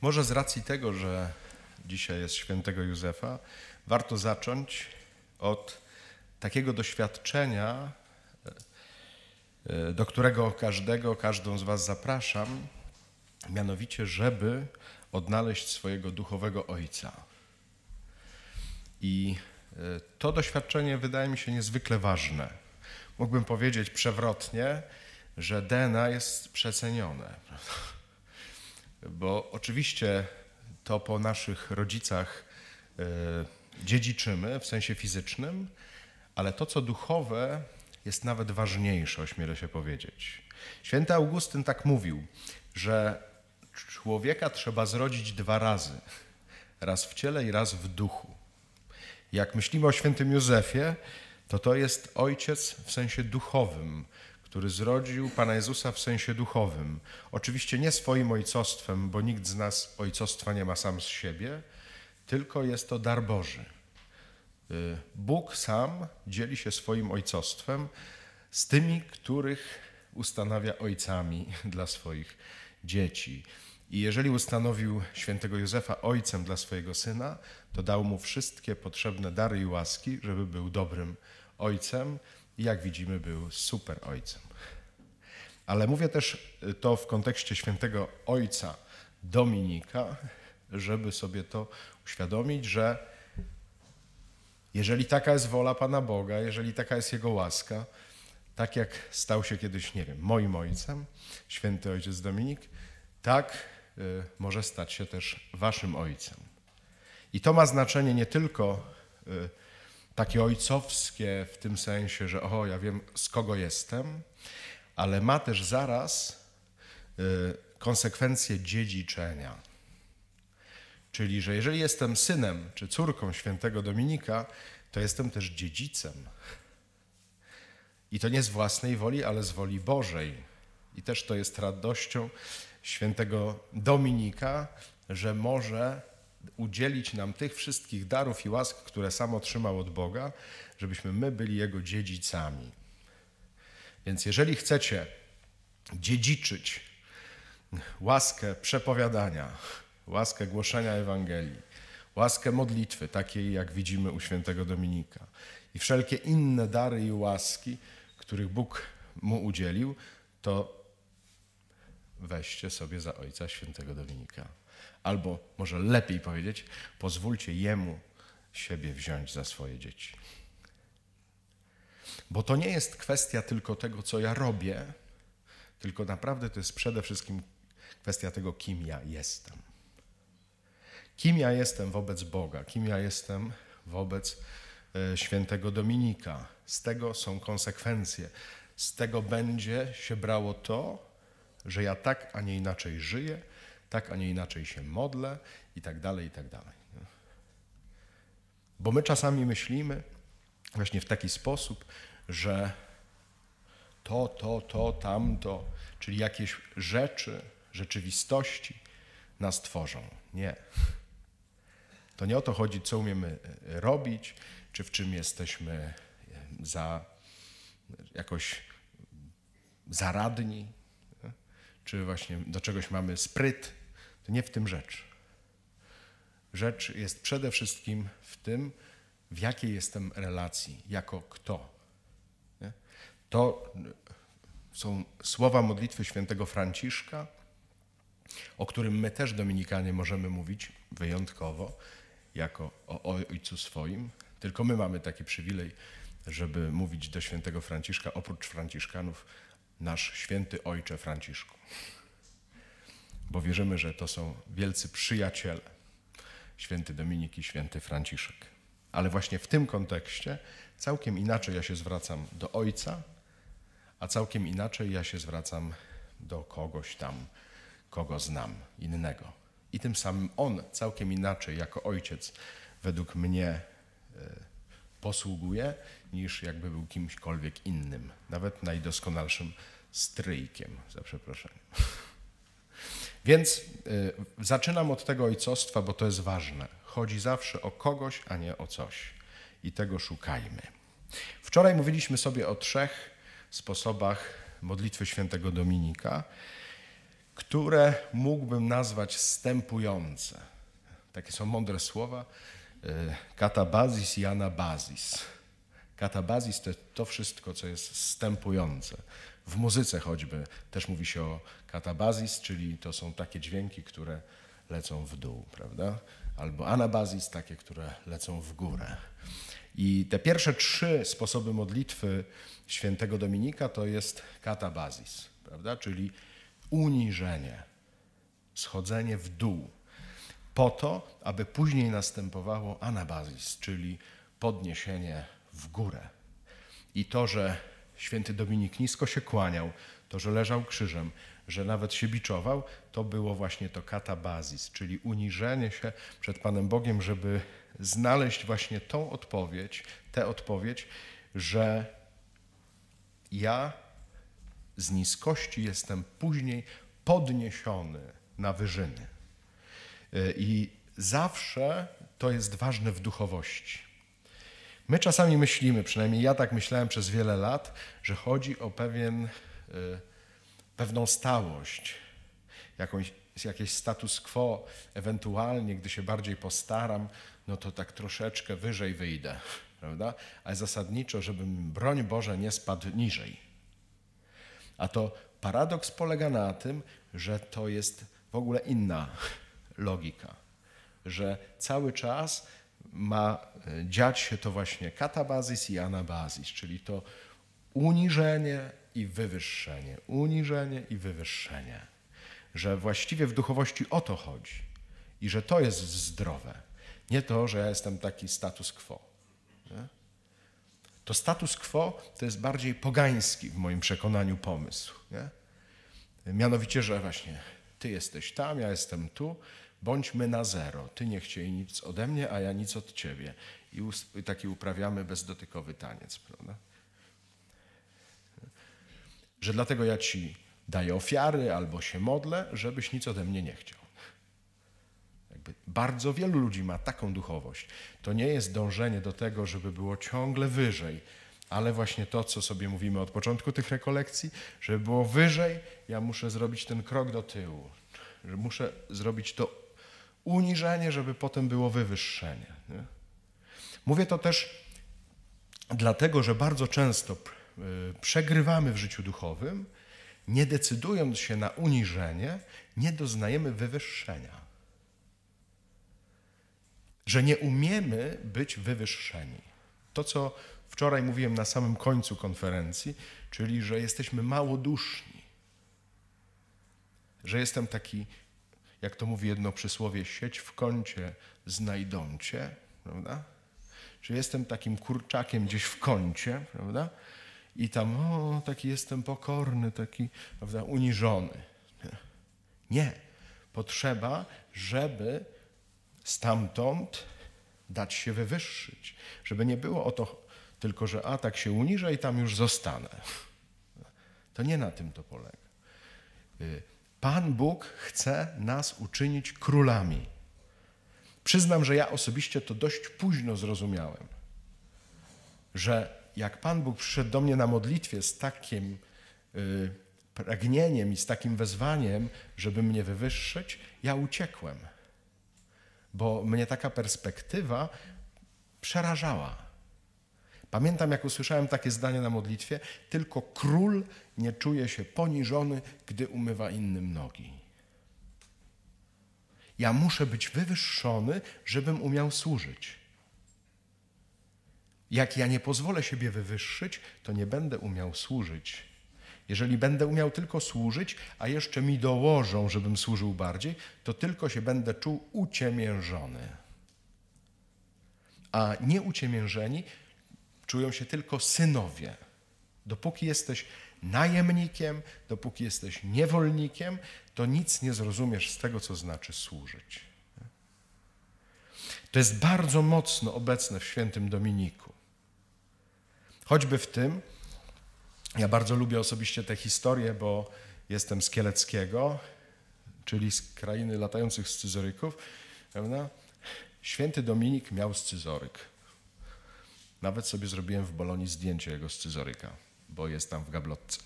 Może z racji tego, że dzisiaj jest świętego Józefa, warto zacząć od takiego doświadczenia, e, do którego każdego, każdą z Was zapraszam, mianowicie, żeby odnaleźć swojego duchowego ojca. I e, to doświadczenie wydaje mi się niezwykle ważne. Mógłbym powiedzieć przewrotnie, że DNA jest przecenione. Bo oczywiście to po naszych rodzicach e, dziedziczymy w sensie fizycznym, ale to, co duchowe, jest nawet ważniejsze, ośmielę się powiedzieć. Święty Augustyn tak mówił, że człowieka trzeba zrodzić dwa razy: raz w ciele i raz w duchu. Jak myślimy o świętym Józefie, to to jest ojciec w sensie duchowym, który zrodził Pana Jezusa w sensie duchowym. Oczywiście nie swoim ojcostwem, bo nikt z nas ojcostwa nie ma sam z siebie, tylko jest to dar Boży. Y, Bóg sam dzieli się swoim ojcostwem z tymi, których ustanawia ojcami dla swoich dzieci. I jeżeli ustanowił świętego Józefa ojcem dla swojego syna, to dał mu wszystkie potrzebne dary i łaski, żeby był dobrym ojcem i jak widzimy, był super ojcem. Ale mówię też to w kontekście świętego ojca Dominika, żeby sobie to uświadomić, że jeżeli taka jest wola Pana Boga, jeżeli taka jest Jego łaska, tak jak stał się kiedyś, nie wiem, moim ojcem, święty ojciec Dominik, tak y, może stać się też waszym ojcem. I to ma znaczenie nie tylko y, takie ojcowskie w tym sensie, że o, ja wiem z kogo jestem, ale ma też zaraz y, konsekwencje dziedziczenia. Czyli, że jeżeli jestem synem czy córką świętego Dominika, to jestem też dziedzicem. I to nie z własnej woli, ale z woli Bożej. I też to jest radością świętego Dominika, że może udzielić nam tych wszystkich darów i łask, które sam otrzymał od Boga, żebyśmy my byli Jego dziedzicami. Więc jeżeli chcecie dziedziczyć łaskę przepowiadania, łaskę głoszenia Ewangelii, łaskę modlitwy, takiej jak widzimy u świętego Dominika i wszelkie inne dary i łaski, których Bóg mu udzielił, to weźcie sobie za ojca świętego Dominika. Albo może lepiej powiedzieć, pozwólcie jemu siebie wziąć za swoje dzieci. Bo to nie jest kwestia tylko tego, co ja robię, tylko naprawdę to jest przede wszystkim kwestia tego, kim ja jestem. Kim ja jestem wobec Boga, kim ja jestem wobec e, świętego Dominika. Z tego są konsekwencje. Z tego będzie się brało to, że ja tak, a nie inaczej żyję, tak, a nie inaczej się modlę i tak dalej, i tak dalej. Bo my czasami myślimy właśnie w taki sposób, że to, to, to, tamto, czyli jakieś rzeczy, rzeczywistości nas tworzą. Nie. To nie o to chodzi, co umiemy e, robić, czy w czym jesteśmy e, za jakoś zaradni, e, czy właśnie do czegoś mamy spryt. To nie w tym rzecz. Rzecz jest przede wszystkim w tym, w jakiej jestem relacji, jako kto. Nie? To są słowa modlitwy świętego Franciszka, o którym my też, Dominikanie, możemy mówić wyjątkowo, jako o ojcu swoim. Tylko my mamy taki przywilej, żeby mówić do świętego Franciszka, oprócz Franciszkanów, nasz święty ojcze Franciszku. Bo wierzymy, że to są wielcy przyjaciele, święty Dominik i święty Franciszek. Ale właśnie w tym kontekście całkiem inaczej ja się zwracam do ojca, a całkiem inaczej ja się zwracam do kogoś tam, kogo znam, innego. I tym samym on całkiem inaczej, jako ojciec, według mnie e, posługuje, niż jakby był kimśkolwiek innym, nawet najdoskonalszym stryjkiem, za przeproszeniem. Więc y, zaczynam od tego ojcostwa, bo to jest ważne. Chodzi zawsze o kogoś, a nie o coś. I tego szukajmy. Wczoraj mówiliśmy sobie o trzech sposobach modlitwy świętego Dominika. które mógłbym nazwać stępujące. Takie są mądre słowa. E, katabazis i anabazis. Katabazis to to wszystko, co jest stępujące. W muzyce choćby też mówi się o katabazis, czyli to są takie dźwięki, które lecą w dół, prawda? Albo anabazis, takie, które lecą w górę. I te pierwsze trzy sposoby modlitwy świętego Dominika to jest katabazis, prawda? Czyli uniżenie, schodzenie w dół, po to, aby później następowało anabazis, czyli podniesienie w górę. I to, że święty Dominik nisko się kłaniał, to, że leżał krzyżem, że nawet się biczował, to było właśnie to katabazis, czyli uniżenie się przed Panem Bogiem, żeby znaleźć właśnie tą odpowiedź, tę odpowiedź, że ja z niskości jestem później podniesiony na wyżyny. I zawsze to jest ważne w duchowości. My czasami myślimy, przynajmniej ja tak myślałem przez wiele lat, że chodzi o pewien, y, pewną stałość, jakąś, jakieś status quo, ewentualnie, gdy się bardziej postaram, no to tak troszeczkę wyżej wyjdę, prawda? Ale zasadniczo, żebym, broń Boże, nie spadł niżej. A to paradoks polega na tym, że to jest w ogóle inna logika, że cały czas ma e, dziać się to właśnie katabazis i anabazis, czyli to uniżenie i wywyższenie, uniżenie i wywyższenie. Że właściwie w duchowości o to chodzi i że to jest zdrowe. Nie to, że ja jestem taki status quo. Nie? To status quo to jest bardziej pogański w moim przekonaniu pomysł. Nie? Mianowicie, że właśnie ty jesteś tam, ja jestem tu, bądźmy na zero. Ty nie chciej nic ode mnie, a ja nic od ciebie. I, i taki uprawiamy bezdotykowy taniec, prawda? Że dlatego ja ci daję ofiary albo się modlę, żebyś nic ode mnie nie chciał. Jakby bardzo wielu ludzi ma taką duchowość. To nie jest dążenie do tego, żeby było ciągle wyżej, ale właśnie to, co sobie mówimy od początku tych rekolekcji, żeby było wyżej, ja muszę zrobić ten krok do tyłu, że muszę zrobić to uniżenie, żeby potem było wywyższenie. Nie? Mówię to też dlatego, że bardzo często przegrywamy w życiu duchowym, nie decydując się na uniżenie, nie doznajemy wywyższenia. Że nie umiemy być wywyższeni. To, co wczoraj mówiłem na samym końcu konferencji, czyli że jesteśmy małoduszni, że jestem taki jak to mówi jedno przysłowie, sieć w kącie znajdą cię, prawda? Że jestem takim kurczakiem gdzieś w kącie, prawda? I tam, o, taki jestem pokorny, taki, prawda, uniżony. Nie. Potrzeba, żeby stamtąd dać się wywyższyć. Żeby nie było o to tylko, że a tak się uniżę i tam już zostanę. To nie na tym to polega. Y, Pan Bóg chce nas uczynić królami. Przyznam, że ja osobiście to dość późno zrozumiałem, że jak Pan Bóg przyszedł do mnie na modlitwie z takim y, pragnieniem i z takim wezwaniem, żeby mnie wywyższyć, ja uciekłem, bo mnie taka perspektywa przerażała. Pamiętam, jak usłyszałem takie zdanie na modlitwie: Tylko król nie czuje się poniżony, gdy umywa innym nogi. Ja muszę być wywyższony, żebym umiał służyć. Jak ja nie pozwolę siebie wywyższyć, to nie będę umiał służyć. Jeżeli będę umiał tylko służyć, a jeszcze mi dołożą, żebym służył bardziej, to tylko się będę czuł uciemiężony. A nieuciemiężeni czują się tylko synowie. Dopóki jesteś najemnikiem, dopóki jesteś niewolnikiem, to nic nie zrozumiesz z tego, co znaczy służyć. To jest bardzo mocno obecne w świętym Dominiku. Choćby w tym, ja bardzo lubię osobiście tę historię, bo jestem z Kieleckiego, czyli z krainy latających scyzoryków. Prawda? Święty Dominik miał scyzoryk. Nawet sobie zrobiłem w Bolonii zdjęcie jego scyzoryka, bo jest tam w gablotce.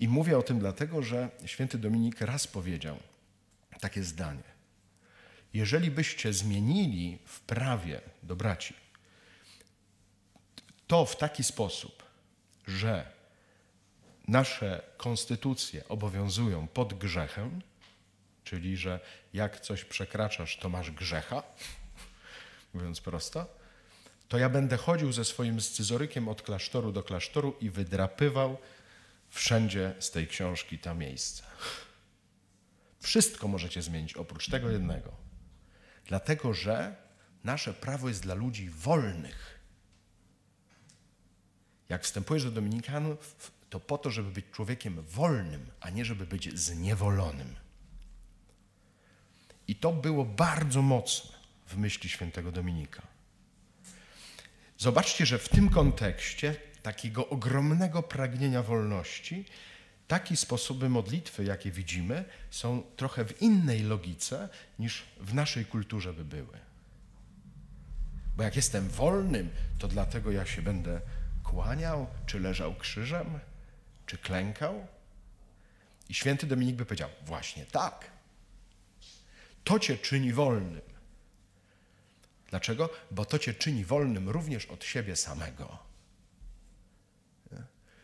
I mówię o tym dlatego, że święty Dominik raz powiedział takie zdanie. Jeżeli byście zmienili w prawie do braci to w taki sposób, że nasze konstytucje obowiązują pod grzechem, czyli że jak coś przekraczasz, to masz grzecha, mówiąc prosto, to ja będę chodził ze swoim scyzorykiem od klasztoru do klasztoru i wydrapywał wszędzie z tej książki ta miejsca. Wszystko możecie zmienić oprócz tego jednego. Dlatego, że nasze prawo jest dla ludzi wolnych. Jak wstępujesz do Dominikanów, to po to, żeby być człowiekiem wolnym, a nie żeby być zniewolonym. I to było bardzo mocne w myśli świętego Dominika. Zobaczcie, że w tym kontekście takiego ogromnego pragnienia wolności, takie sposoby modlitwy, jakie widzimy, są trochę w innej logice niż w naszej kulturze by były. Bo jak jestem wolnym, to dlatego ja się będę kłaniał, czy leżał krzyżem, czy klękał. I święty Dominik by powiedział: Właśnie tak. To cię czyni wolnym. Dlaczego? Bo to cię czyni wolnym również od siebie samego.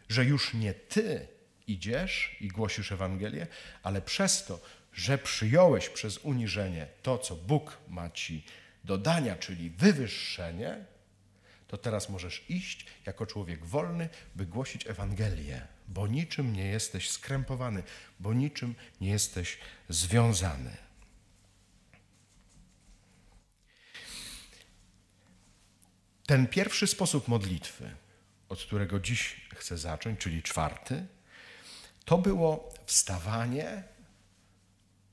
Że już nie ty idziesz i głosisz Ewangelię, ale przez to, że przyjąłeś przez uniżenie to, co Bóg ma ci dodania, czyli wywyższenie, to teraz możesz iść jako człowiek wolny, by głosić Ewangelię, bo niczym nie jesteś skrępowany, bo niczym nie jesteś związany. Ten pierwszy sposób modlitwy, od którego dziś chcę zacząć, czyli czwarty, to było wstawanie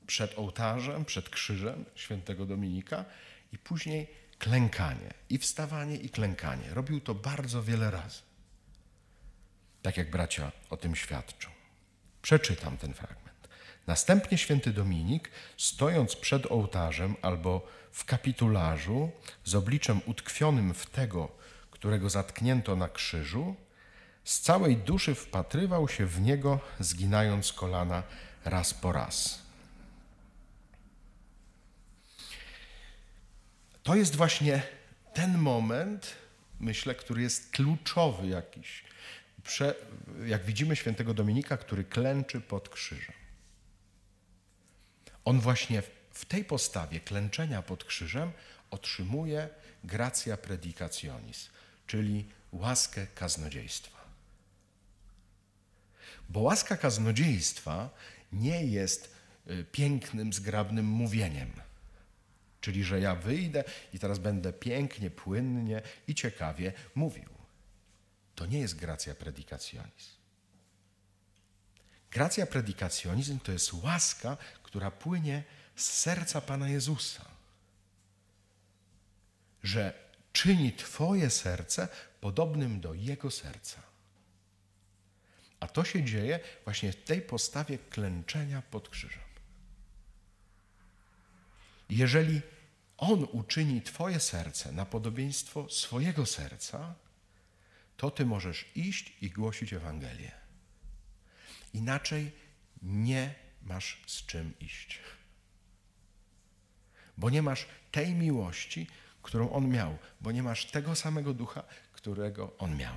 przed ołtarzem, przed krzyżem świętego Dominika i później klękanie. I wstawanie, i klękanie. Robił to bardzo wiele razy. Tak jak bracia o tym świadczą. Przeczytam ten fragment. Następnie święty Dominik, stojąc przed ołtarzem albo w kapitularzu, z obliczem utkwionym w tego, którego zatknięto na krzyżu, z całej duszy wpatrywał się w niego, zginając kolana raz po raz. To jest właśnie ten moment, myślę, który jest kluczowy jakiś. Prze, jak widzimy świętego Dominika, który klęczy pod krzyżem. On właśnie w tej postawie klęczenia pod krzyżem otrzymuje gracja predicationis, czyli łaskę kaznodziejstwa. Bo łaska kaznodziejstwa nie jest y, pięknym, zgrabnym mówieniem Czyli, że ja wyjdę i teraz będę pięknie, płynnie i ciekawie mówił. To nie jest gracja predicationis. Gracja predicationizm to jest łaska, która płynie z serca Pana Jezusa. Że czyni Twoje serce podobnym do Jego serca. A to się dzieje właśnie w tej postawie klęczenia pod krzyżem. Jeżeli On uczyni Twoje serce na podobieństwo swojego serca, to Ty możesz iść i głosić Ewangelię. Inaczej nie masz z czym iść. Bo nie masz tej miłości, którą On miał, bo nie masz tego samego ducha, którego On miał.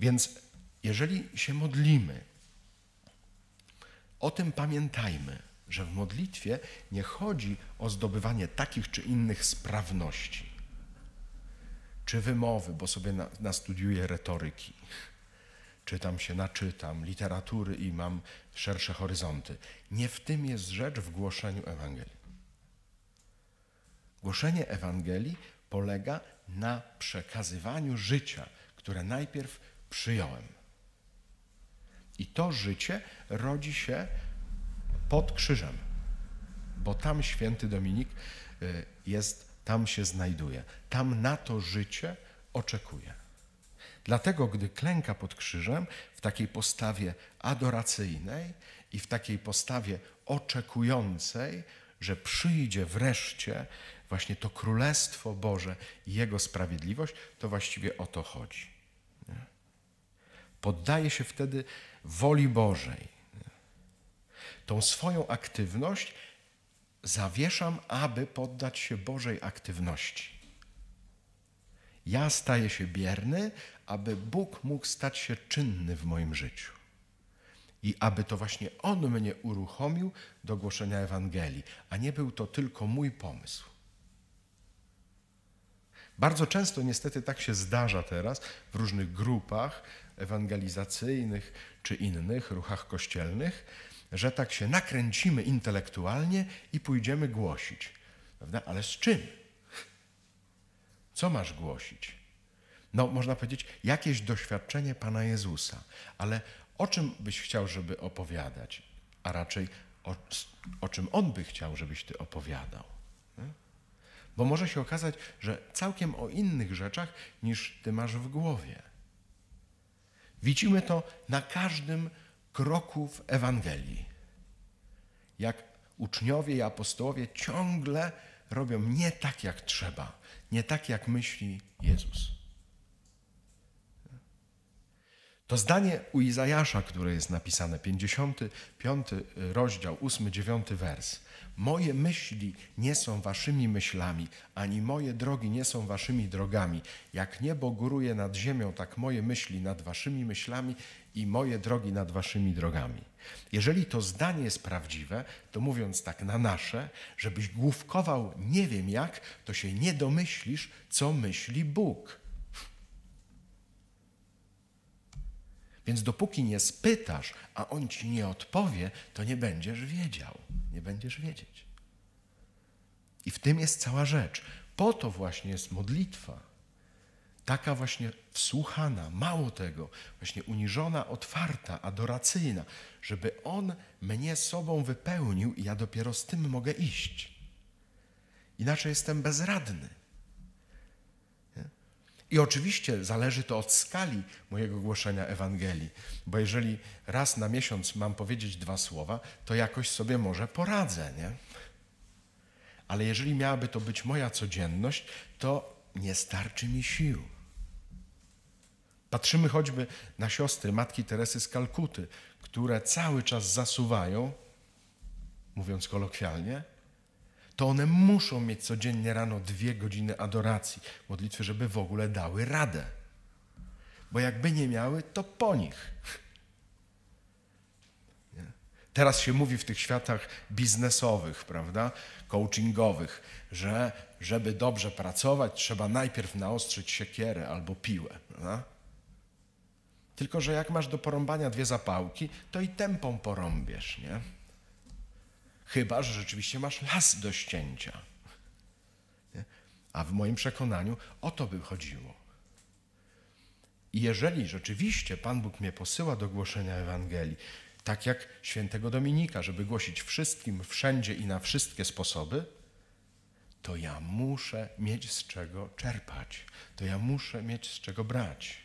Więc jeżeli się modlimy, o tym pamiętajmy że w modlitwie nie chodzi o zdobywanie takich czy innych sprawności, czy wymowy, bo sobie na, nastudiuję retoryki, czy tam się naczytam, literatury i mam szersze horyzonty. Nie w tym jest rzecz w głoszeniu Ewangelii. Głoszenie Ewangelii polega na przekazywaniu życia, które najpierw przyjąłem. I to życie rodzi się pod krzyżem, bo tam święty Dominik y, jest, tam się znajduje. Tam na to życie oczekuje. Dlatego, gdy klęka pod krzyżem w takiej postawie adoracyjnej i w takiej postawie oczekującej, że przyjdzie wreszcie właśnie to Królestwo Boże i Jego sprawiedliwość, to właściwie o to chodzi. Poddaję się wtedy woli Bożej. Tą swoją aktywność zawieszam, aby poddać się Bożej aktywności. Ja staję się bierny, aby Bóg mógł stać się czynny w moim życiu. I aby to właśnie On mnie uruchomił do głoszenia Ewangelii, a nie był to tylko mój pomysł. Bardzo często niestety tak się zdarza teraz w różnych grupach ewangelizacyjnych czy innych ruchach kościelnych, że tak się nakręcimy intelektualnie i pójdziemy głosić. Prawda? Ale z czym? Co masz głosić? No, można powiedzieć, jakieś doświadczenie Pana Jezusa, ale o czym byś chciał, żeby opowiadać? A raczej o, o czym On by chciał, żebyś Ty opowiadał? Bo może się okazać, że całkiem o innych rzeczach niż Ty masz w głowie. Widzimy to na każdym kroku w Ewangelii. Jak uczniowie i apostołowie ciągle robią nie tak, jak trzeba, nie tak, jak myśli Jezus. To zdanie u Izajasza, które jest napisane, 55 rozdział, 8-9 wers. Moje myśli nie są waszymi myślami, ani moje drogi nie są waszymi drogami. Jak niebo góruje nad ziemią, tak moje myśli nad waszymi myślami i moje drogi nad waszymi drogami. Jeżeli to zdanie jest prawdziwe, to mówiąc tak na nasze, żebyś główkował nie wiem jak, to się nie domyślisz, co myśli Bóg. Więc dopóki nie spytasz, a on ci nie odpowie, to nie będziesz wiedział, nie będziesz wiedzieć. I w tym jest cała rzecz. Po to właśnie jest modlitwa. Taka właśnie wsłuchana, mało tego, właśnie uniżona, otwarta, adoracyjna, żeby On mnie sobą wypełnił i ja dopiero z tym mogę iść. Inaczej jestem bezradny. I oczywiście zależy to od skali mojego głoszenia Ewangelii, bo jeżeli raz na miesiąc mam powiedzieć dwa słowa, to jakoś sobie może poradzę, nie? Ale jeżeli miałaby to być moja codzienność, to nie starczy mi sił. Patrzymy choćby na siostry matki Teresy z Kalkuty, które cały czas zasuwają, mówiąc kolokwialnie, to one muszą mieć codziennie rano dwie godziny adoracji, modlitwy, żeby w ogóle dały radę. Bo jakby nie miały, to po nich. Nie? Teraz się mówi w tych światach biznesowych, prawda, coachingowych, że żeby dobrze pracować, trzeba najpierw naostrzyć siekierę albo piłę. Prawda? Tylko, że jak masz do porąbania dwie zapałki, to i tempą porąbiesz, nie? Chyba, że rzeczywiście masz las do ścięcia. A w moim przekonaniu o to by chodziło. I jeżeli rzeczywiście Pan Bóg mnie posyła do głoszenia Ewangelii, tak jak świętego Dominika, żeby głosić wszystkim, wszędzie i na wszystkie sposoby, to ja muszę mieć z czego czerpać, to ja muszę mieć z czego brać.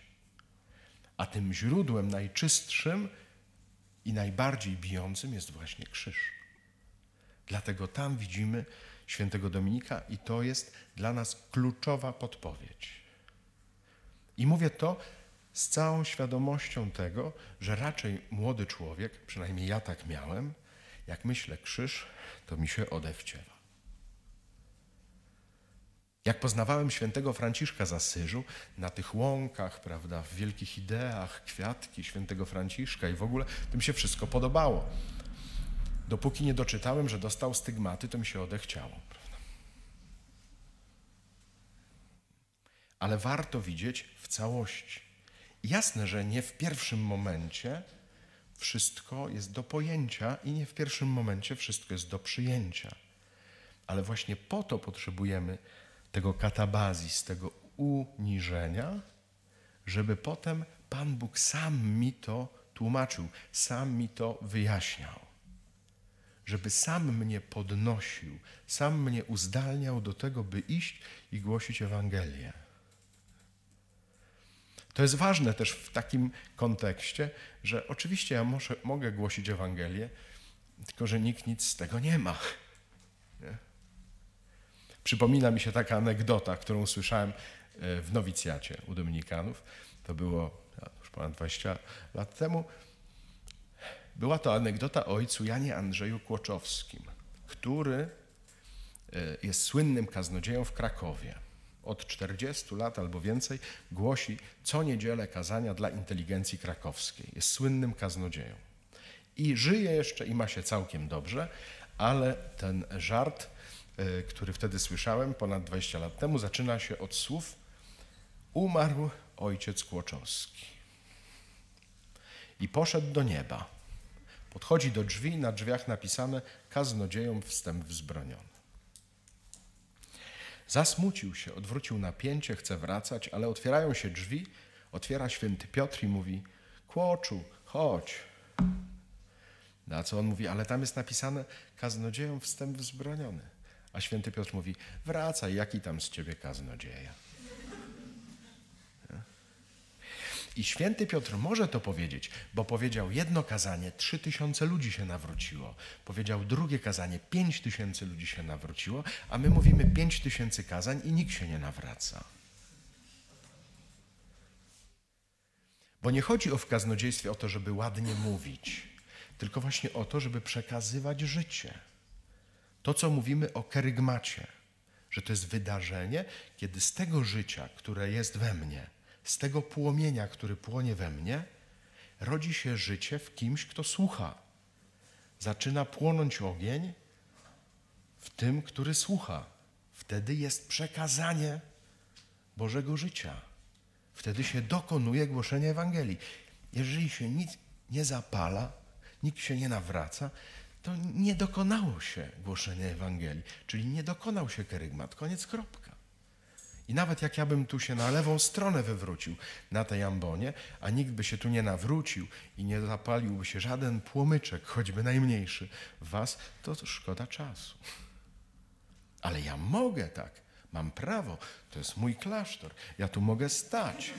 A tym źródłem najczystszym i najbardziej bijącym jest właśnie krzyż. Dlatego tam widzimy świętego Dominika i to jest dla nas kluczowa podpowiedź. I mówię to z całą świadomością tego, że raczej młody człowiek, przynajmniej ja tak miałem, jak myślę krzyż, to mi się odechciewa. Jak poznawałem świętego Franciszka z Asyżu, na tych łąkach, prawda, w wielkich ideach, kwiatki świętego Franciszka i w ogóle, tym się wszystko podobało. Dopóki nie doczytałem, że dostał stygmaty, to mi się odechciało. Prawda? Ale warto widzieć w całości. Jasne, że nie w pierwszym momencie wszystko jest do pojęcia i nie w pierwszym momencie wszystko jest do przyjęcia. Ale właśnie po to potrzebujemy tego katabazis, tego uniżenia, żeby potem Pan Bóg sam mi to tłumaczył, sam mi to wyjaśniał. Żeby sam mnie podnosił, sam mnie uzdalniał do tego, by iść i głosić Ewangelię. To jest ważne też w takim kontekście, że oczywiście ja może, mogę głosić Ewangelię, tylko że nikt nic z tego nie ma. Nie? Przypomina mi się taka anegdota, którą słyszałem e, w nowicjacie u Dominikanów. To było już ponad 20 lat temu. Była to anegdota o ojcu Janie Andrzeju Kłoczowskim, który e, jest słynnym kaznodzieją w Krakowie. Od 40 lat albo więcej głosi co niedzielę kazania dla inteligencji krakowskiej. Jest słynnym kaznodzieją. I żyje jeszcze i ma się całkiem dobrze, ale ten żart, e, który wtedy słyszałem ponad 20 lat temu, zaczyna się od słów Umarł ojciec Kłoczowski i poszedł do nieba. Podchodzi do drzwi, na drzwiach napisane kaznodziejom wstęp wzbroniony. Zasmucił się, odwrócił napięcie, chce wracać, ale otwierają się drzwi, otwiera święty Piotr i mówi: Kłoczu, chodź. Na co on mówi: Ale tam jest napisane kaznodziejom wstęp wzbroniony. A święty Piotr mówi: Wracaj, jaki tam z ciebie kaznodzieja. I święty Piotr może to powiedzieć, bo powiedział jedno kazanie, trzy tysiące ludzi się nawróciło. Powiedział drugie kazanie, pięć tysięcy ludzi się nawróciło, a my mówimy pięć tysięcy kazań i nikt się nie nawraca. Bo nie chodzi o w kaznodziejstwie o to, żeby ładnie mówić, tylko właśnie o to, żeby przekazywać życie. To, co mówimy o kerygmacie, że to jest wydarzenie, kiedy z tego życia, które jest we mnie, z tego płomienia, który płonie we mnie, rodzi się życie w kimś, kto słucha. Zaczyna płonąć ogień w tym, który słucha. Wtedy jest przekazanie Bożego życia. Wtedy się dokonuje głoszenie Ewangelii. Jeżeli się nic nie zapala, nikt się nie nawraca, to nie dokonało się głoszenie Ewangelii, czyli nie dokonał się kerygmat. Koniec, kropka. I nawet jak ja bym tu się na lewą stronę wywrócił na tej ambonie, a nikt by się tu nie nawrócił i nie zapaliłby się żaden płomyczek, choćby najmniejszy w was, to, szkoda czasu. Ale ja mogę tak, mam prawo, to jest mój klasztor, ja tu mogę stać.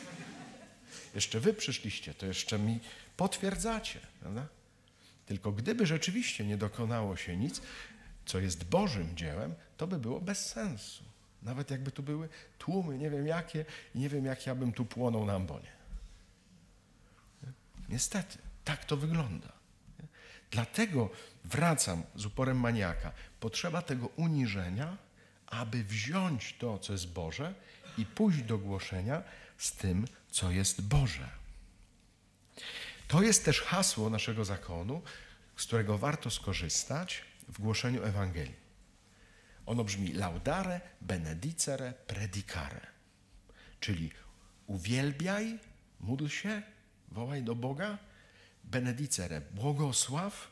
Jeszcze wy przyszliście, to jeszcze mi potwierdzacie, prawda? Tylko gdyby rzeczywiście nie dokonało się nic, co jest Bożym dziełem, to by było bez sensu. Nawet jakby tu były tłumy, nie wiem jakie, i nie wiem jak ja bym tu płonął na ambonie. Niestety, tak to wygląda. Dlatego wracam z uporem maniaka. Potrzeba tego uniżenia, aby wziąć to, co jest Boże i pójść do głoszenia z tym, co jest Boże. To jest też hasło naszego zakonu, z którego warto skorzystać w głoszeniu Ewangelii. Ono brzmi laudare, benedicere, predicare. Czyli uwielbiaj, módl się, wołaj do Boga, benedicere, błogosław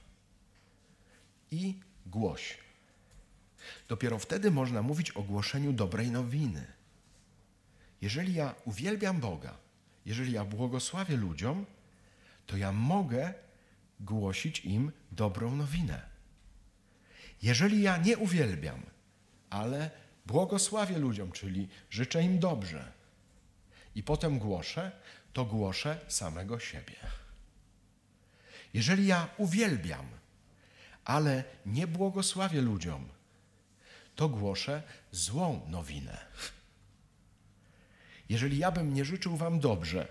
i głoś. Dopiero wtedy można mówić o głoszeniu dobrej nowiny. Jeżeli ja uwielbiam Boga, jeżeli ja błogosławię ludziom, to ja mogę głosić im dobrą nowinę. Jeżeli ja nie uwielbiam, ale błogosławię ludziom, czyli życzę im dobrze. I potem głoszę, to głoszę samego siebie. Jeżeli ja uwielbiam, ale nie błogosławię ludziom, to głoszę złą nowinę. Jeżeli ja bym nie życzył Wam dobrze,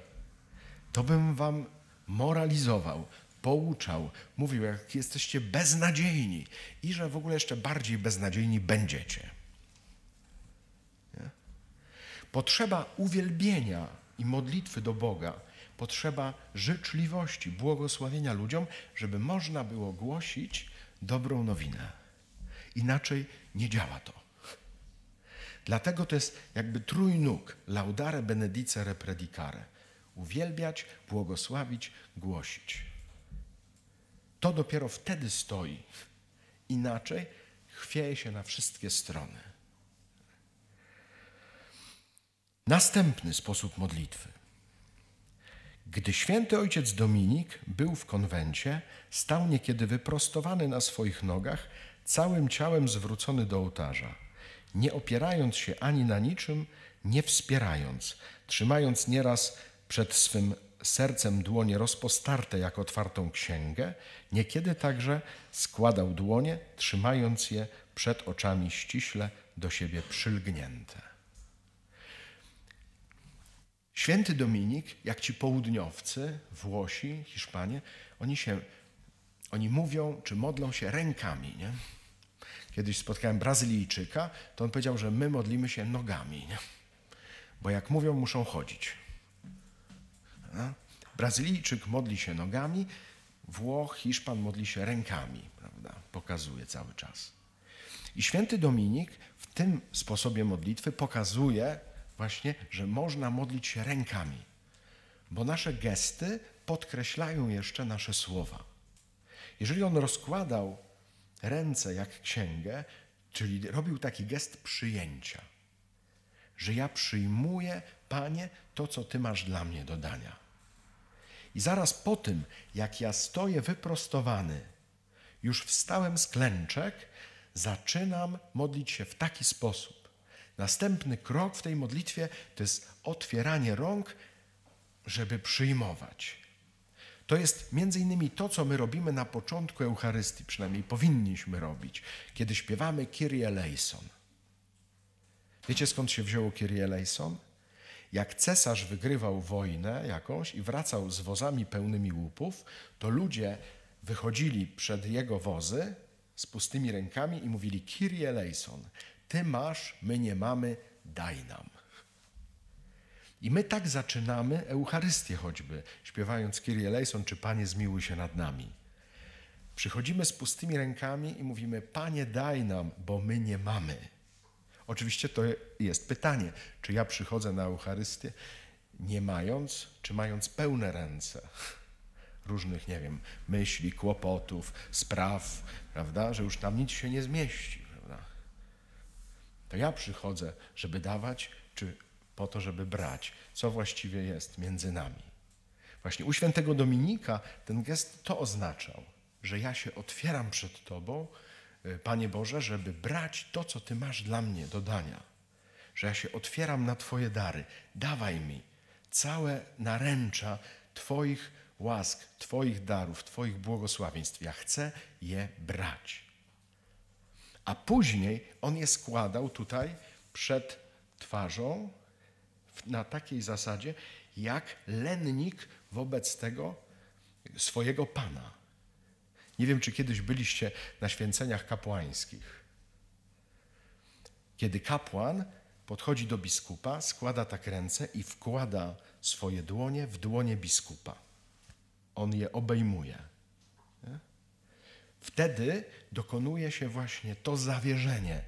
to bym Wam moralizował, pouczał, mówił, jak jesteście beznadziejni i że w ogóle jeszcze bardziej beznadziejni będziecie. Nie? Potrzeba uwielbienia i modlitwy do Boga, potrzeba życzliwości, błogosławienia ludziom, żeby można było głosić dobrą nowinę. Inaczej nie działa to. Dlatego to jest jakby trójnóg, laudare, benedicere, predicare. Uwielbiać, błogosławić, głosić. To dopiero wtedy stoi. Inaczej chwieje się na wszystkie strony. Następny sposób modlitwy. Gdy święty ojciec Dominik był w konwencie, stał niekiedy wyprostowany na swoich nogach, całym ciałem zwrócony do ołtarza, nie opierając się ani na niczym, nie wspierając, trzymając nieraz przed swym sercem dłonie rozpostarte jak otwartą księgę, niekiedy także składał dłonie, trzymając je przed oczami ściśle do siebie przylgnięte. Święty Dominik, jak ci południowcy, Włosi, Hiszpanie, oni się, oni mówią czy modlą się rękami, nie? Kiedyś spotkałem Brazylijczyka, to on powiedział, że my modlimy się nogami, nie? bo jak mówią, muszą chodzić. No? Brazylijczyk modli się nogami, Włoch, Hiszpan modli się rękami, prawda? Pokazuje cały czas. I święty Dominik w tym sposobie modlitwy pokazuje właśnie, że można modlić się rękami, bo nasze gesty podkreślają jeszcze nasze słowa. Jeżeli on rozkładał ręce jak księgę, czyli robił taki gest przyjęcia, że ja przyjmuję, Panie, to, co Ty masz dla mnie do dania. I zaraz po tym, jak ja stoję wyprostowany, już wstałem z klęczek, zaczynam modlić się w taki sposób. Następny krok w tej modlitwie to jest otwieranie rąk, żeby przyjmować. To jest między innymi to, co my robimy na początku Eucharystii, przynajmniej powinniśmy robić, kiedy śpiewamy Kyrie eleison. Wiecie skąd się wzięło Kyrie eleison? Jak cesarz wygrywał wojnę jakąś i wracał z wozami pełnymi łupów, to ludzie wychodzili przed jego wozy z pustymi rękami i mówili Kyrie eleison, ty masz, my nie mamy, daj nam. I my tak zaczynamy Eucharystię choćby, śpiewając Kyrie eleison, czy Panie zmiłuj się nad nami. Przychodzimy z pustymi rękami i mówimy, Panie daj nam, bo my nie mamy. Oczywiście to jest pytanie, czy ja przychodzę na Eucharystię nie mając, czy mając pełne ręce różnych, nie wiem, myśli, kłopotów, spraw, prawda, że już tam nic się nie zmieści, prawda. To ja przychodzę, żeby dawać, czy po to, żeby brać, co właściwie jest między nami. Właśnie u świętego Dominika ten gest to oznaczał, że ja się otwieram przed Tobą, Panie Boże, żeby brać to, co Ty masz dla mnie do dania. Że ja się otwieram na Twoje dary. Dawaj mi całe naręcza Twoich łask, Twoich darów, Twoich błogosławieństw. Ja chcę je brać. A później on je składał tutaj przed twarzą na takiej zasadzie, jak lennik wobec tego swojego pana. Nie wiem, czy kiedyś byliście na święceniach kapłańskich. Kiedy kapłan podchodzi do biskupa, składa tak ręce i wkłada swoje dłonie w dłonie biskupa. On je obejmuje. Wtedy dokonuje się właśnie to zawierzenie.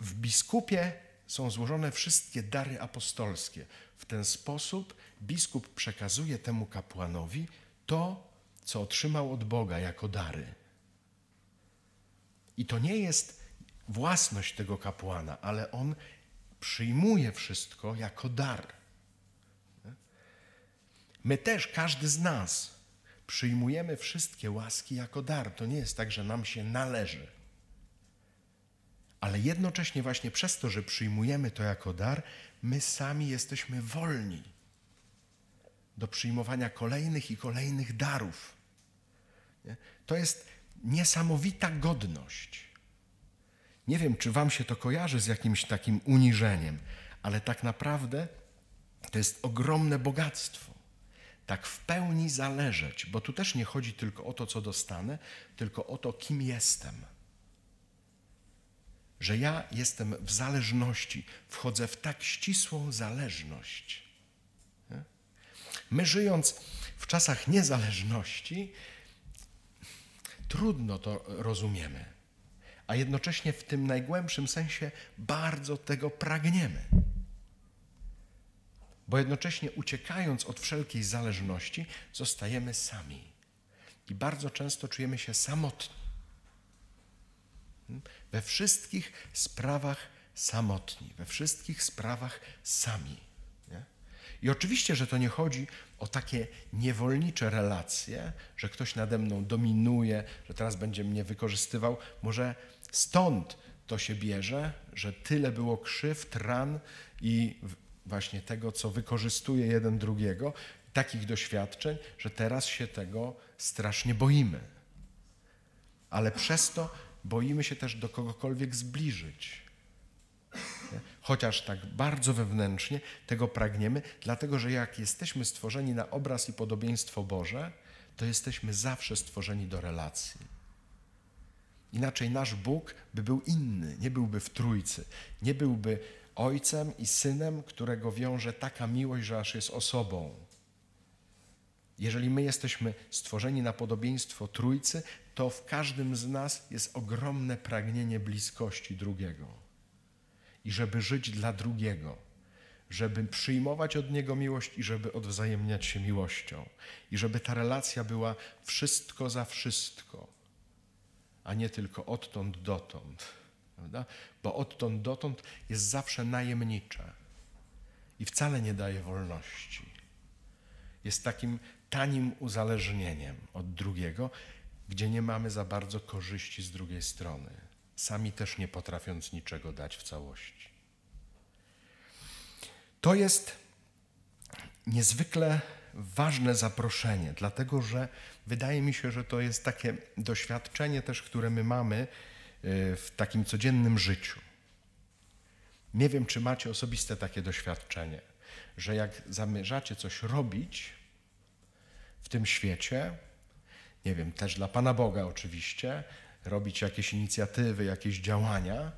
W biskupie są złożone wszystkie dary apostolskie. W ten sposób biskup przekazuje temu kapłanowi to, co otrzymał od Boga jako dary. I to nie jest własność tego kapłana, ale on przyjmuje wszystko jako dar. My też, każdy z nas, przyjmujemy wszystkie łaski jako dar. To nie jest tak, że nam się należy ale jednocześnie właśnie przez to, że przyjmujemy to jako dar, my sami jesteśmy wolni do przyjmowania kolejnych i kolejnych darów. To jest niesamowita godność. Nie wiem, czy Wam się to kojarzy z jakimś takim uniżeniem, ale tak naprawdę to jest ogromne bogactwo. Tak w pełni zależeć, bo tu też nie chodzi tylko o to, co dostanę, tylko o to, kim jestem że ja jestem w zależności, wchodzę w tak ścisłą zależność. My żyjąc w czasach niezależności, trudno to rozumiemy, a jednocześnie w tym najgłębszym sensie bardzo tego pragniemy. Bo jednocześnie uciekając od wszelkiej zależności, zostajemy sami. I bardzo często czujemy się samotni. We wszystkich sprawach samotni, we wszystkich sprawach sami. Nie? I oczywiście, że to nie chodzi o takie niewolnicze relacje, że ktoś nade mną dominuje, że teraz będzie mnie wykorzystywał. Może stąd to się bierze, że tyle było krzywd, ran i właśnie tego, co wykorzystuje jeden drugiego, takich doświadczeń, że teraz się tego strasznie boimy. Ale przez to boimy się też do kogokolwiek zbliżyć. Chociaż tak bardzo wewnętrznie tego pragniemy, dlatego że jak jesteśmy stworzeni na obraz i podobieństwo Boże, to jesteśmy zawsze stworzeni do relacji. Inaczej nasz Bóg by był inny, nie byłby w trójcy, nie byłby ojcem i synem, którego wiąże taka miłość, że aż jest osobą. Jeżeli my jesteśmy stworzeni na podobieństwo trójcy, to w każdym z nas jest ogromne pragnienie bliskości drugiego. I żeby żyć dla drugiego, żeby przyjmować od niego miłość i żeby odwzajemniać się miłością. I żeby ta relacja była wszystko za wszystko, a nie tylko odtąd dotąd. Prawda? Bo odtąd dotąd jest zawsze najemnicze i wcale nie daje wolności. Jest takim tanim uzależnieniem od drugiego, gdzie nie mamy za bardzo korzyści z drugiej strony, sami też nie potrafiąc niczego dać w całości. To jest niezwykle ważne zaproszenie, dlatego że wydaje mi się, że to jest takie doświadczenie też, które my mamy y, w takim codziennym życiu. Nie wiem, czy macie osobiste takie doświadczenie, że jak zamierzacie coś robić w tym świecie, nie wiem, też dla Pana Boga oczywiście, robić jakieś inicjatywy, jakieś działania,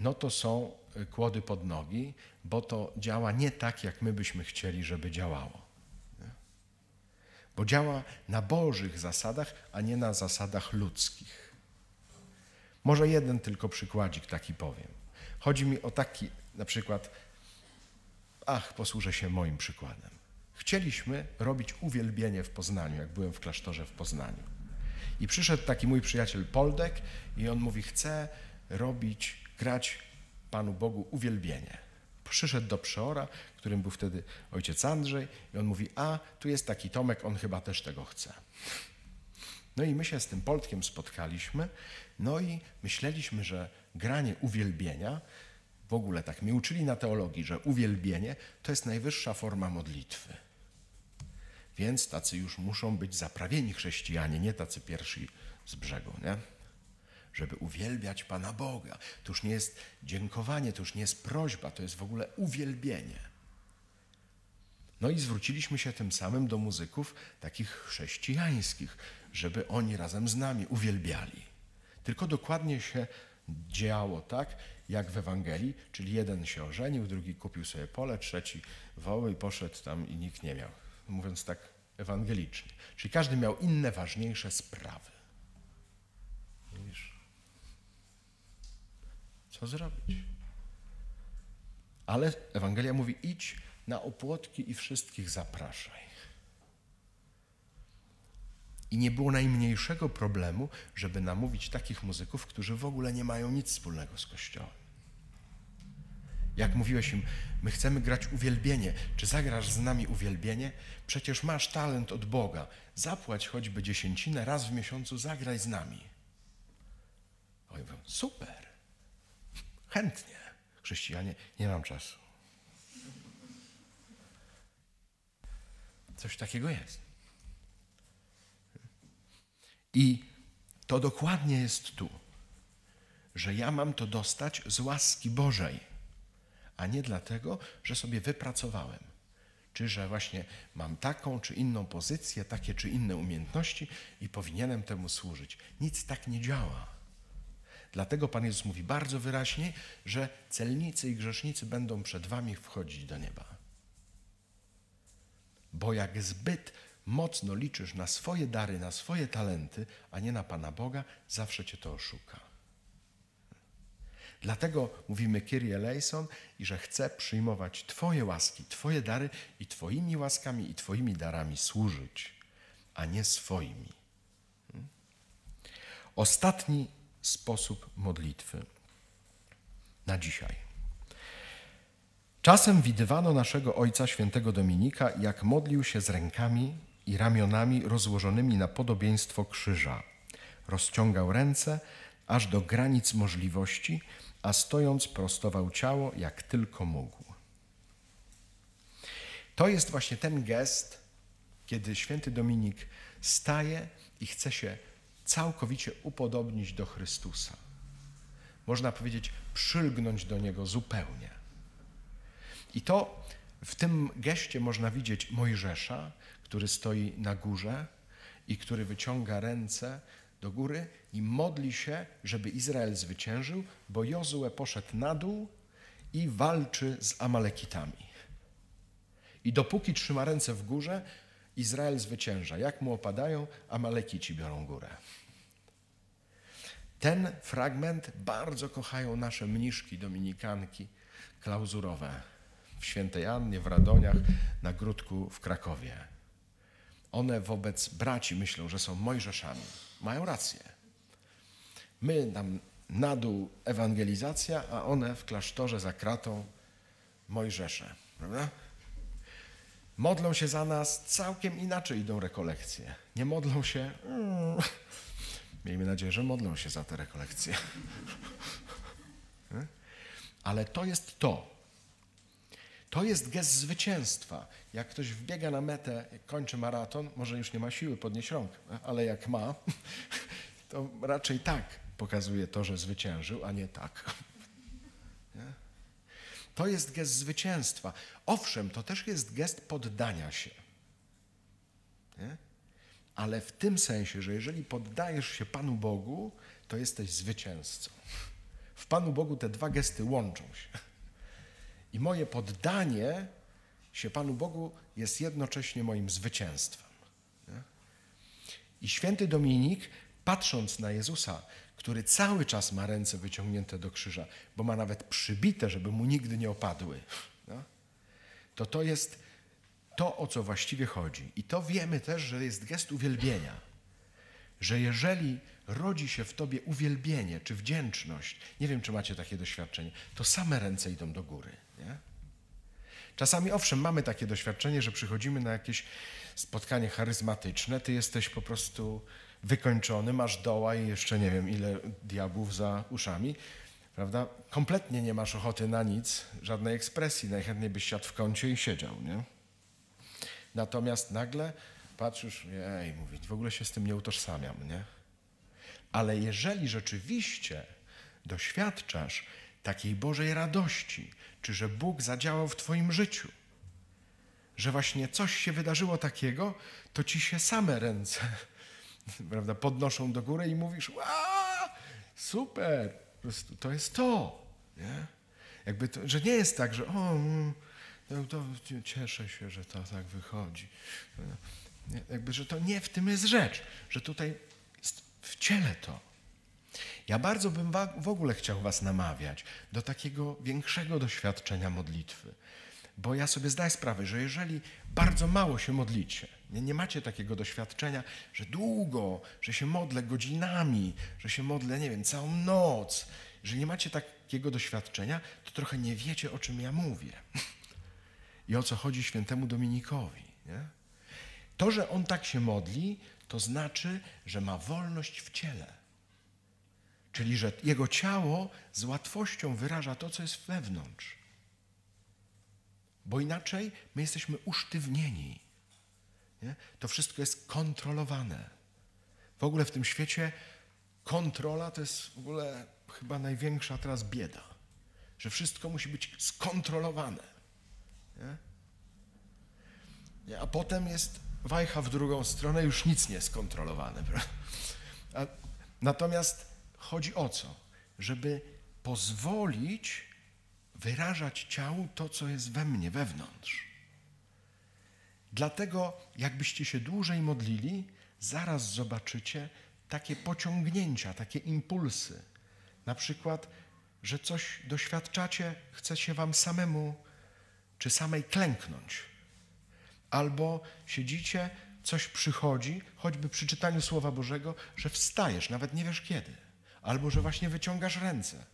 no to są y, kłody pod nogi, bo to działa nie tak, jak my byśmy chcieli, żeby działało. Bo działa na Bożych zasadach, a nie na zasadach ludzkich. Może jeden tylko przykładzik taki powiem. Chodzi mi o taki na przykład, ach, posłużę się moim przykładem. Chcieliśmy robić uwielbienie w Poznaniu, jak byłem w klasztorze w Poznaniu. I przyszedł taki mój przyjaciel Poldek i on mówi, chce robić, grać Panu Bogu uwielbienie. Przyszedł do przeora, którym był wtedy ojciec Andrzej i on mówi, a tu jest taki Tomek, on chyba też tego chce. No i my się z tym Poldkiem spotkaliśmy, no i myśleliśmy, że granie uwielbienia, w ogóle tak mi uczyli na teologii, że uwielbienie to jest najwyższa forma modlitwy. Więc tacy już muszą być zaprawieni chrześcijanie, nie tacy pierwsi z brzegu, nie? Żeby uwielbiać Pana Boga. To już nie jest dziękowanie, to już nie jest prośba, to jest w ogóle uwielbienie. No i zwróciliśmy się tym samym do muzyków takich chrześcijańskich, żeby oni razem z nami uwielbiali. Tylko dokładnie się działo tak, jak w Ewangelii, czyli jeden się ożenił, drugi kupił sobie pole, trzeci woły i poszedł tam i nikt nie miał mówiąc tak ewangelicznie. Czyli każdy miał inne, ważniejsze sprawy. Widzisz? Co zrobić? Ale Ewangelia mówi: idź na opłotki i wszystkich zapraszaj. I nie było najmniejszego problemu, żeby namówić takich muzyków, którzy w ogóle nie mają nic wspólnego z Kościołem. Jak mówiłeś im, my chcemy grać uwielbienie. Czy zagrasz z nami uwielbienie? Przecież masz talent od Boga. Zapłać choćby dziesięcinę, raz w miesiącu zagraj z nami. Mówią, super, chętnie. Chrześcijanie, nie mam czasu. Coś takiego jest. I to dokładnie jest tu, że ja mam to dostać z łaski Bożej a nie dlatego, że sobie wypracowałem. Czy że właśnie mam taką czy inną pozycję, takie czy inne umiejętności i powinienem temu służyć. Nic tak nie działa. Dlatego Pan Jezus mówi bardzo wyraźnie, że celnicy i grzesznicy będą przed Wami wchodzić do nieba. Bo jak zbyt mocno liczysz na swoje dary, na swoje talenty, a nie na Pana Boga, zawsze Cię to oszuka. Dlatego mówimy Kyrie eleison i że chcę przyjmować Twoje łaski, Twoje dary i Twoimi łaskami i Twoimi darami służyć, a nie swoimi. Hmm? Ostatni sposób modlitwy na dzisiaj. Czasem widywano naszego ojca świętego Dominika, jak modlił się z rękami i ramionami rozłożonymi na podobieństwo krzyża. Rozciągał ręce aż do granic możliwości a stojąc prostował ciało jak tylko mógł. To jest właśnie ten gest, kiedy święty Dominik staje i chce się całkowicie upodobnić do Chrystusa. Można powiedzieć, przylgnąć do Niego zupełnie. I to w tym geście można widzieć Mojżesza, który stoi na górze i który wyciąga ręce do góry i modli się, żeby Izrael zwyciężył, bo Jozue poszedł na dół i walczy z Amalekitami. I dopóki trzyma ręce w górze, Izrael zwycięża. Jak mu opadają, Amalekici biorą górę. Ten fragment bardzo kochają nasze mniszki, dominikanki klauzurowe w Świętej Annie, w Radoniach, na Grudku w Krakowie. One wobec braci myślą, że są Mojżeszami. Mają rację. My nam na dół ewangelizacja, a one w klasztorze za kratą Mojżesze. Prawda? Modlą się za nas, całkiem inaczej idą rekolekcje. Nie modlą się. Mm, miejmy nadzieję, że modlą się za te rekolekcje. Ale to jest to. To jest gest zwycięstwa. Jak ktoś wbiega na metę, kończy maraton, może już nie ma siły podnieść rąk, ale jak ma, to raczej tak pokazuje to, że zwyciężył, a nie tak. To jest gest zwycięstwa. Owszem, to też jest gest poddania się. Ale w tym sensie, że jeżeli poddajesz się Panu Bogu, to jesteś zwycięzcą. W Panu Bogu te dwa gesty łączą się. I moje poddanie się Panu Bogu jest jednocześnie moim zwycięstwem. Nie? I święty Dominik, patrząc na Jezusa, który cały czas ma ręce wyciągnięte do krzyża, bo ma nawet przybite, żeby mu nigdy nie opadły, no? to to jest to, o co właściwie chodzi. I to wiemy też, że jest gest uwielbienia. Że jeżeli rodzi się w tobie uwielbienie czy wdzięczność, nie wiem, czy macie takie doświadczenie, to same ręce idą do góry. Nie? Czasami, owszem, mamy takie doświadczenie, że przychodzimy na jakieś spotkanie charyzmatyczne, ty jesteś po prostu wykończony, masz doła i jeszcze nie wiem ile diabłów za uszami, prawda? Kompletnie nie masz ochoty na nic, żadnej ekspresji, najchętniej byś siadł w kącie i siedział, nie? Natomiast nagle patrzysz, ej, mówi, w ogóle się z tym nie utożsamiam, nie? Ale jeżeli rzeczywiście doświadczasz takiej Bożej radości, czy że Bóg zadziałał w Twoim życiu, że właśnie coś się wydarzyło takiego, to ci się same ręce prawda, podnoszą do góry i mówisz, wow, super, po prostu to jest to. Nie? Jakby to, że nie jest tak, że o, mm, to, cieszę się, że to tak wychodzi. Jakby, że to nie w tym jest rzecz, że tutaj jest w ciele to. Ja bardzo bym w ogóle chciał Was namawiać do takiego większego doświadczenia modlitwy. Bo ja sobie zdaję sprawę, że jeżeli bardzo mało się modlicie, nie, nie macie takiego doświadczenia, że długo, że się modlę godzinami, że się modlę, nie wiem, całą noc, że nie macie takiego doświadczenia, to trochę nie wiecie, o czym ja mówię. I o co chodzi świętemu Dominikowi. Nie? To, że on tak się modli, to znaczy, że ma wolność w ciele. Czyli, że jego ciało z łatwością wyraża to, co jest wewnątrz. Bo inaczej my jesteśmy usztywnieni. Nie? To wszystko jest kontrolowane. W ogóle w tym świecie kontrola to jest w ogóle chyba największa teraz bieda. Że wszystko musi być skontrolowane. Nie? Nie? A potem jest wajcha w drugą stronę, już nic nie jest kontrolowane. Natomiast chodzi o co? Żeby pozwolić wyrażać ciału to, co jest we mnie, wewnątrz. Dlatego, jakbyście się dłużej modlili, zaraz zobaczycie takie pociągnięcia, takie impulsy. Na przykład, że coś doświadczacie, chce się wam samemu czy samej klęknąć. Albo siedzicie, coś przychodzi, choćby przy czytaniu Słowa Bożego, że wstajesz, nawet nie wiesz kiedy. Albo że właśnie wyciągasz ręce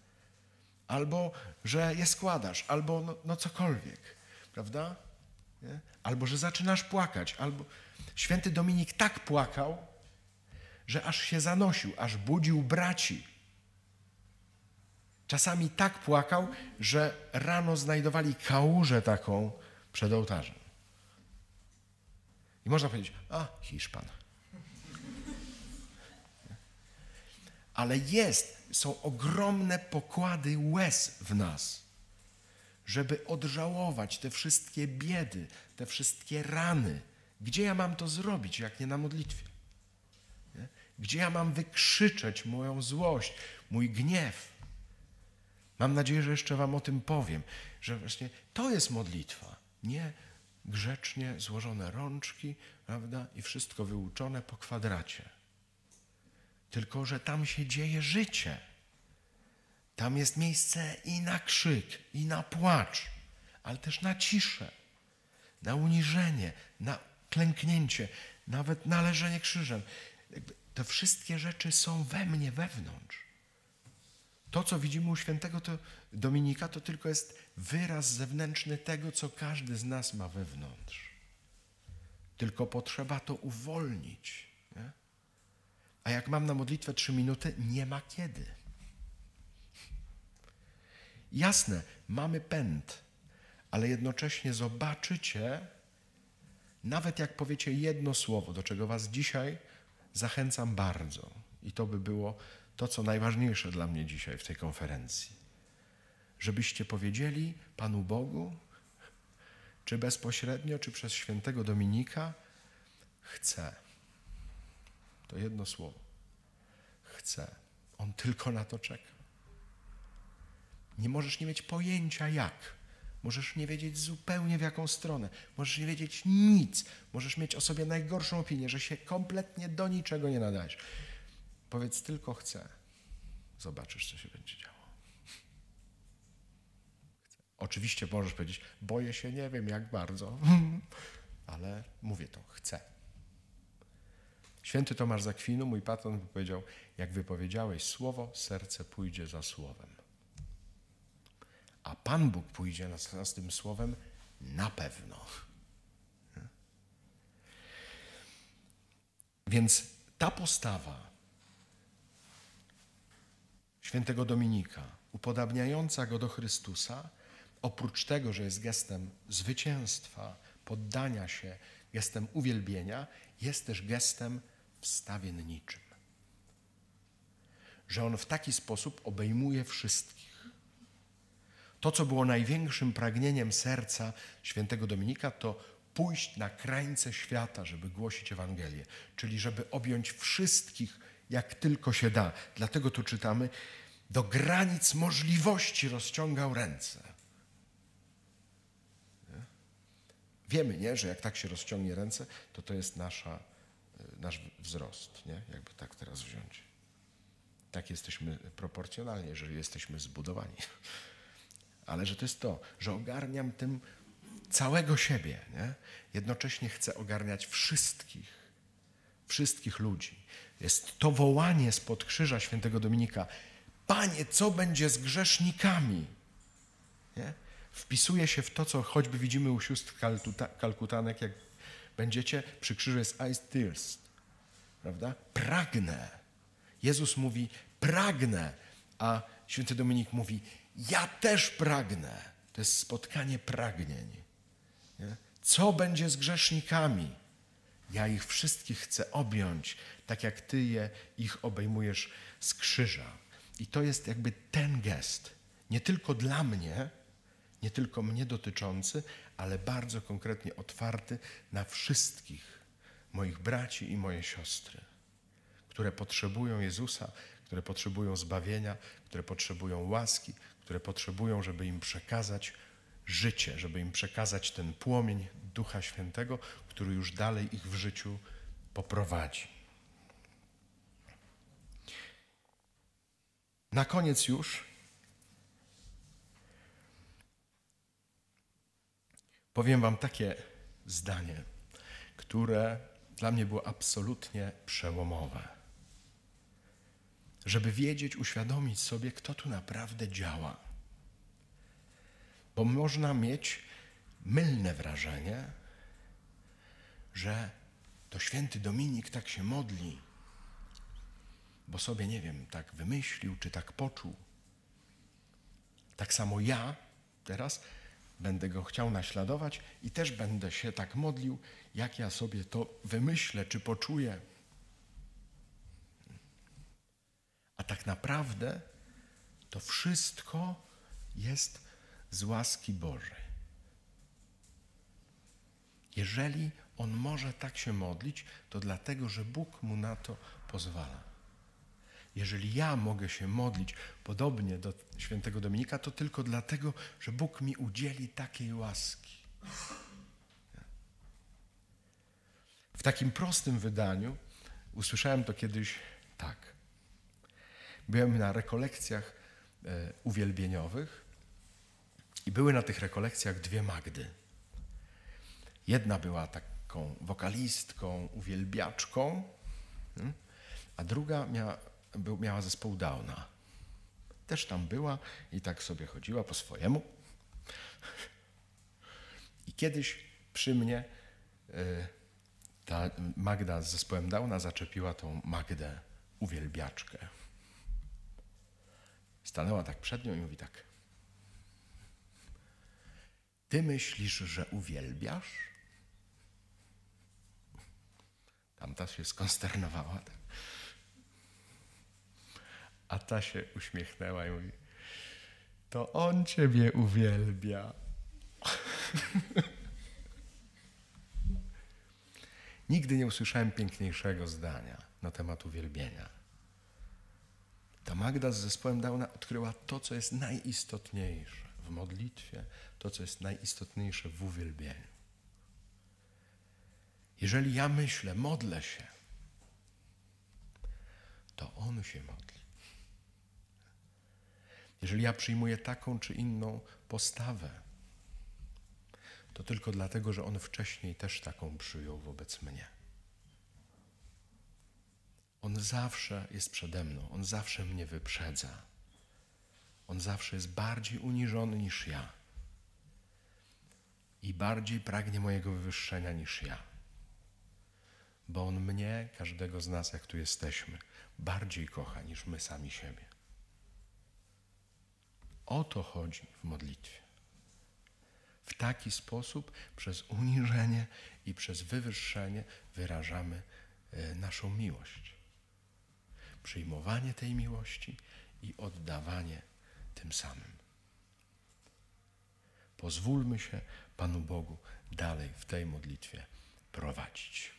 albo że je składasz, albo no, no cokolwiek, prawda? Nie? Albo że zaczynasz płakać, albo święty Dominik tak płakał, że aż się zanosił, aż budził braci. Czasami tak płakał, że rano znajdowali kałużę taką przed ołtarzem. I można powiedzieć, a Hiszpan. Ale jest są ogromne pokłady łez w nas, żeby odżałować te wszystkie biedy, te wszystkie rany. Gdzie ja mam to zrobić, jak nie na modlitwie? Gdzie ja mam wykrzyczeć moją złość, mój gniew? Mam nadzieję, że jeszcze Wam o tym powiem, że właśnie to jest modlitwa. Nie grzecznie złożone rączki, prawda, i wszystko wyuczone po kwadracie. Tylko, że tam się dzieje życie. Tam jest miejsce i na krzyk, i na płacz, ale też na ciszę, na uniżenie, na klęknięcie, nawet na leżenie krzyżem. Te wszystkie rzeczy są we mnie, wewnątrz. To, co widzimy u świętego to Dominika, to tylko jest wyraz zewnętrzny tego, co każdy z nas ma wewnątrz. Tylko potrzeba to uwolnić. Nie? A jak mam na modlitwę trzy minuty, nie ma kiedy. Jasne, mamy pęd, ale jednocześnie zobaczycie, nawet jak powiecie jedno słowo, do czego Was dzisiaj zachęcam bardzo, i to by było to, co najważniejsze dla mnie dzisiaj w tej konferencji, żebyście powiedzieli Panu Bogu, czy bezpośrednio, czy przez świętego Dominika, chcę. To jedno słowo. Chcę. On tylko na to czeka. Nie możesz nie mieć pojęcia jak. Możesz nie wiedzieć zupełnie w jaką stronę. Możesz nie wiedzieć nic. Możesz mieć o sobie najgorszą opinię, że się kompletnie do niczego nie nadajesz. Powiedz tylko chcę. Zobaczysz, co się będzie działo. Chcę. Oczywiście możesz powiedzieć, boję się, nie wiem jak bardzo, ale mówię to, chcę. Święty Tomasz Zakwinu, mój patron, powiedział, jak wypowiedziałeś słowo, serce pójdzie za słowem. A Pan Bóg pójdzie nas tym słowem na pewno. Więc ta postawa świętego Dominika, upodabniająca go do Chrystusa, oprócz tego, że jest gestem zwycięstwa, poddania się, gestem uwielbienia, jest też gestem wstawienniczym. Że on w taki sposób obejmuje wszystkich. To, co było największym pragnieniem serca świętego Dominika, to pójść na krańce świata, żeby głosić Ewangelię, czyli żeby objąć wszystkich, jak tylko się da. Dlatego tu czytamy, do granic możliwości rozciągał ręce. Nie? Wiemy, nie, że jak tak się rozciągnie ręce, to to jest nasza, nasz wzrost, nie? jakby tak teraz wziąć. Tak jesteśmy proporcjonalnie, jeżeli jesteśmy zbudowani ale że to jest to, że ogarniam tym całego siebie. Nie? Jednocześnie chcę ogarniać wszystkich, wszystkich ludzi. Jest to wołanie spod krzyża świętego Dominika. Panie, co będzie z grzesznikami? Nie? Wpisuje się w to, co choćby widzimy u sióstr kalkutanek, jak będziecie, przy krzyżu jest I thirst, prawda? Pragnę. Jezus mówi, pragnę, a święty Dominik mówi, ja też pragnę. To jest spotkanie pragnień. Nie? Co będzie z grzesznikami? Ja ich wszystkich chcę objąć, tak jak Ty je, ich obejmujesz z krzyża. I to jest jakby ten gest, nie tylko dla mnie, nie tylko mnie dotyczący, ale bardzo konkretnie otwarty na wszystkich moich braci i moje siostry, które potrzebują Jezusa, które potrzebują zbawienia, które potrzebują łaski, które potrzebują, żeby im przekazać życie, żeby im przekazać ten płomień Ducha Świętego, który już dalej ich w życiu poprowadzi. Na koniec już powiem Wam takie zdanie, które dla mnie było absolutnie przełomowe żeby wiedzieć, uświadomić sobie, kto tu naprawdę działa. Bo można mieć mylne wrażenie, że to święty Dominik tak się modli, bo sobie, nie wiem, tak wymyślił, czy tak poczuł. Tak samo ja teraz będę go chciał naśladować i też będę się tak modlił, jak ja sobie to wymyślę, czy poczuję. A tak naprawdę to wszystko jest z łaski Bożej. Jeżeli on może tak się modlić, to dlatego, że Bóg mu na to pozwala. Jeżeli ja mogę się modlić podobnie do świętego Dominika, to tylko dlatego, że Bóg mi udzieli takiej łaski. W takim prostym wydaniu usłyszałem to kiedyś tak. Byłem na rekolekcjach e, uwielbieniowych i były na tych rekolekcjach dwie Magdy. Jedna była taką wokalistką, uwielbiaczką, hmm, a druga miała, był, miała zespoł Downa. Też tam była i tak sobie chodziła po swojemu. I kiedyś przy mnie y, ta Magda z zespołem Downa zaczepiła tą Magdę uwielbiaczkę. Stanęła tak przed nią i mówi tak. Ty myślisz, że uwielbiasz? Tamta się skonsternowała. Tak. A ta się uśmiechnęła i mówi: To on ciebie uwielbia. Nigdy nie usłyszałem piękniejszego zdania na temat uwielbienia. Ta Magda z zespołem Downa odkryła to, co jest najistotniejsze w modlitwie, to, co jest najistotniejsze w uwielbieniu. Jeżeli ja myślę, modlę się, to On się modli. Jeżeli ja przyjmuję taką czy inną postawę, to tylko dlatego, że On wcześniej też taką przyjął wobec mnie. On zawsze jest przede mną, On zawsze mnie wyprzedza. On zawsze jest bardziej uniżony niż ja. I bardziej pragnie mojego wywyższenia niż ja. Bo On mnie, każdego z nas, jak tu jesteśmy, bardziej kocha niż my sami siebie. O to chodzi w modlitwie. W taki sposób, przez uniżenie i przez wywyższenie, wyrażamy e, naszą miłość. Przyjmowanie tej miłości i oddawanie tym samym. Pozwólmy się Panu Bogu dalej w tej modlitwie prowadzić.